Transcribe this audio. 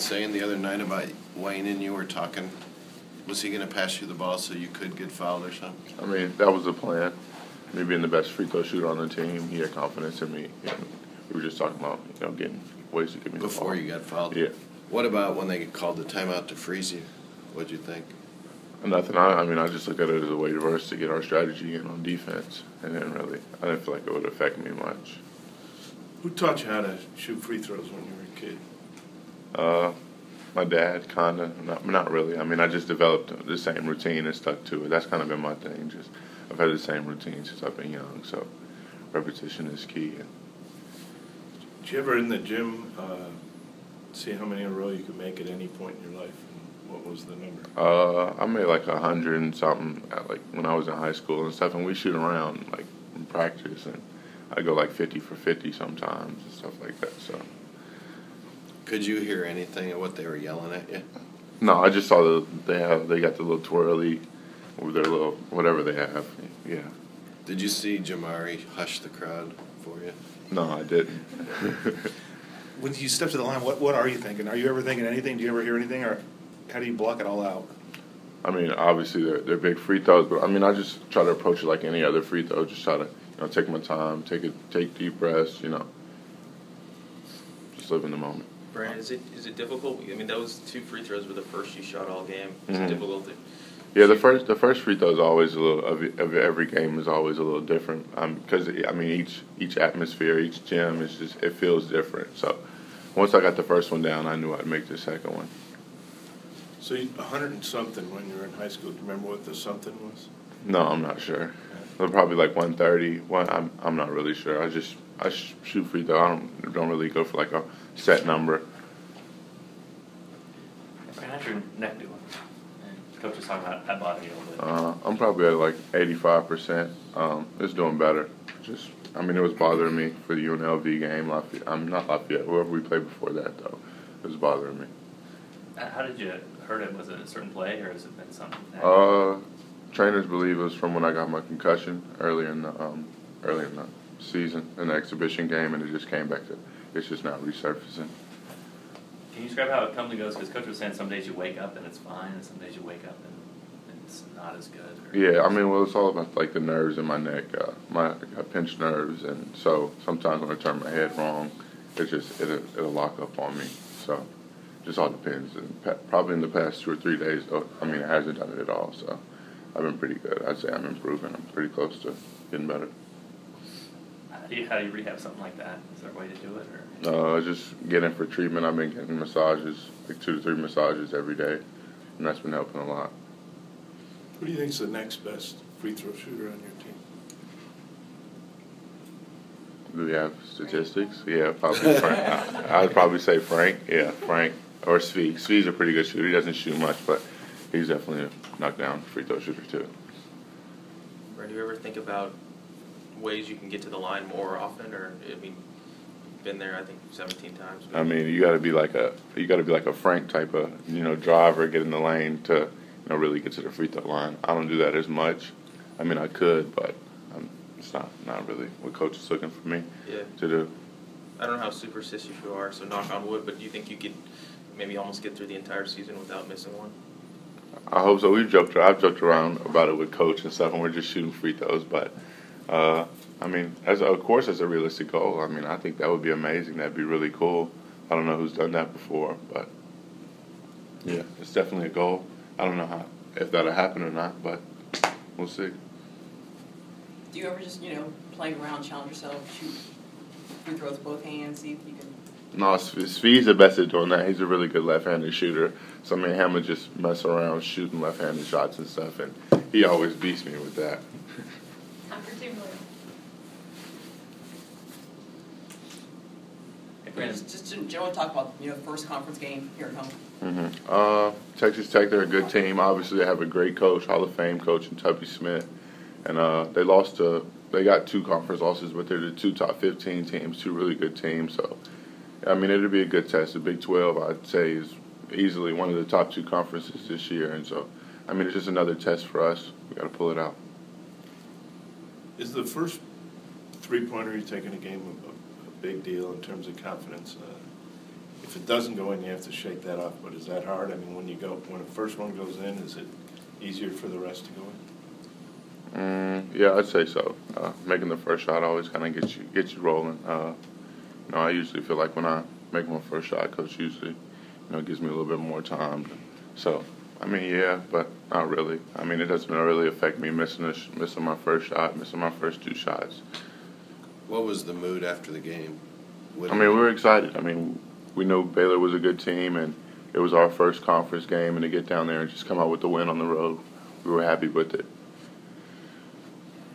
was saying the other night about Wayne and you were talking? Was he gonna pass you the ball so you could get fouled or something? I mean, that was the plan. Me being the best free throw shooter on the team, he had confidence in me. And we were just talking about, you know, getting ways to get me the ball. Before you got fouled? Yeah. What about when they called the timeout to freeze you? What'd you think? Nothing. I, I mean, I just look at it as a way for us to get our strategy in on defense, and then really, I didn't feel like it would affect me much. Who taught you how to shoot free throws when you were a kid? Uh, my dad, kinda, not, not really. I mean, I just developed the same routine and stuck to it. That's kind of been my thing. Just I've had the same routine since I've been young, so repetition is key. Did you ever in the gym uh, see how many in a row you could make at any point in your life? And what was the number? uh, I made like a hundred and something at like when I was in high school and stuff, and we shoot around like in practice, and I go like fifty for fifty sometimes and stuff like that. So Could you hear anything of what they were yelling at you? no, I just saw the they have they got the little twirly or their little whatever they have. Yeah. Did you see Jamari hush the crowd for you? No, I didn't. When you step to the line, what, what are you thinking? Are you ever thinking anything? Do you ever hear anything, or how do you block it all out? I mean, obviously they're they're big free throws, but I mean, I just try to approach it like any other free throw. Just try to you know take my time, take it, take deep breaths. You know, just live in the moment. Brannen, is it is it difficult? I mean, those two free throws were the first you shot all game. Is Mhm. it difficult to? Yeah, the first the first free throw is always a little of, of every game is always a little different. Um, because I mean each each atmosphere, each gym is just it feels different. So once I got the first one down, I knew I'd make the second one. So a hundred and something when you were in high school. Do you remember what the something was? No, I'm not sure. They're probably like 130. One, I'm I'm not really sure. I just I sh- shoot free throw. I don't don't really go for like a set number. Brannen, how's your neck doing? And coach was talking about that body a little bit. Uh, I'm probably at like 85 percent. Um, it's doing better. Just I mean, it was bothering me for the UNLV game. Lafayette, I'm not Lafayette. Whoever we played before that though, it was bothering me. Uh, How did you hurt it? Was it a certain play, or has it been something? Uh, trainers believe it was from when I got my concussion earlier in the um, early in the season the exhibition game, and it just came back to. It's just not resurfacing. Can you describe how it comes and goes? Because coach was saying some days you wake up and it's fine, and some days you wake up and it's not as good. or- Yeah, I mean, well, it's all about like the nerves in my neck. Uh, my I got pinched nerves, and so sometimes when I turn my head wrong, it just it'll, it'll lock up on me. So, just all depends. And pa- probably in the past two or three days, I mean, it hasn't done it at all. So, I've been pretty good. I'd say I'm improving. I'm pretty close to getting better. How do you, how do you rehab something like that? Is there a way to do it, or? Uh, just getting for treatment. I've been getting massages, like two to three massages every day, and that's been helping a lot. Who do you think's the next best free throw shooter on your team? Do we have statistics? Yeah, probably Frank. I'd probably say Frank. Yeah, Frank or Svi. Svi's a pretty good shooter. He doesn't shoot much, but he's definitely a knockdown free throw shooter too. Brannen, do you ever think about ways you can get to the line more often, or I mean, been there I think 17 times. I mean, you got to be like a you got to be like a Frank type of you know driver, get in the lane to you know really get to the free throw line. I don't do that as much. I mean, I could, but um, it's not not really what coach is looking for me yeah. to do. I don't know how superstitious you are, so knock on wood. But do you think you could maybe almost get through the entire season without missing one? I hope so. We've joked. I've joked around about it with coach and stuff, and we're just shooting free throws. But uh, I mean, as of course, as a realistic goal. I mean, I think that would be amazing. That'd be really cool. I don't know who's done that before, but yeah, it's definitely a goal. I don't know how if that'll happen or not, but we'll see. Do you ever just, you know, playing around, challenge yourself, shoot free throws with both hands, see if you can? No, Sv- Svi's the best at doing that. He's a really good left-handed shooter. So I mean, him would just mess around shooting left-handed shots and stuff, and he always beats me with that. Brannen, Just, just to generally talk about, you know, first conference game here at home. hmm Uh, Texas Tech, they're a good team. Obviously, they have a great coach, Hall of Fame coach, and Tubby Smith. And uh, they lost to, they got two conference losses, but they're the two top 15 teams, two really good teams. So, I mean, it'll be a good test. The Big 12, I'd say, is easily one of the top two conferences this year. And so, I mean, it's just another test for us. we got to pull it out. Is the first three pointer you take in a game a, a, big deal in terms of confidence? Uh, if it doesn't go in, you have to shake that off, but is that hard? I mean, when you go, when the first one goes in, is it easier for the rest to go in? Mm, yeah, I'd say so. Uh, making the first shot always kind of gets you gets you rolling. Uh, you know, I usually feel like when I make my first shot, coach usually, you know, gives me a little bit more time. So, I mean, yeah, but not really. I mean, it doesn't really affect me missing a sh- missing my first shot, missing my first two shots. What was the mood after the game? What- I mean, we were excited. I mean, we knew Baylor was a good team, and it was our first conference game, and to get down there and just come out with the win on the road, we were happy with it.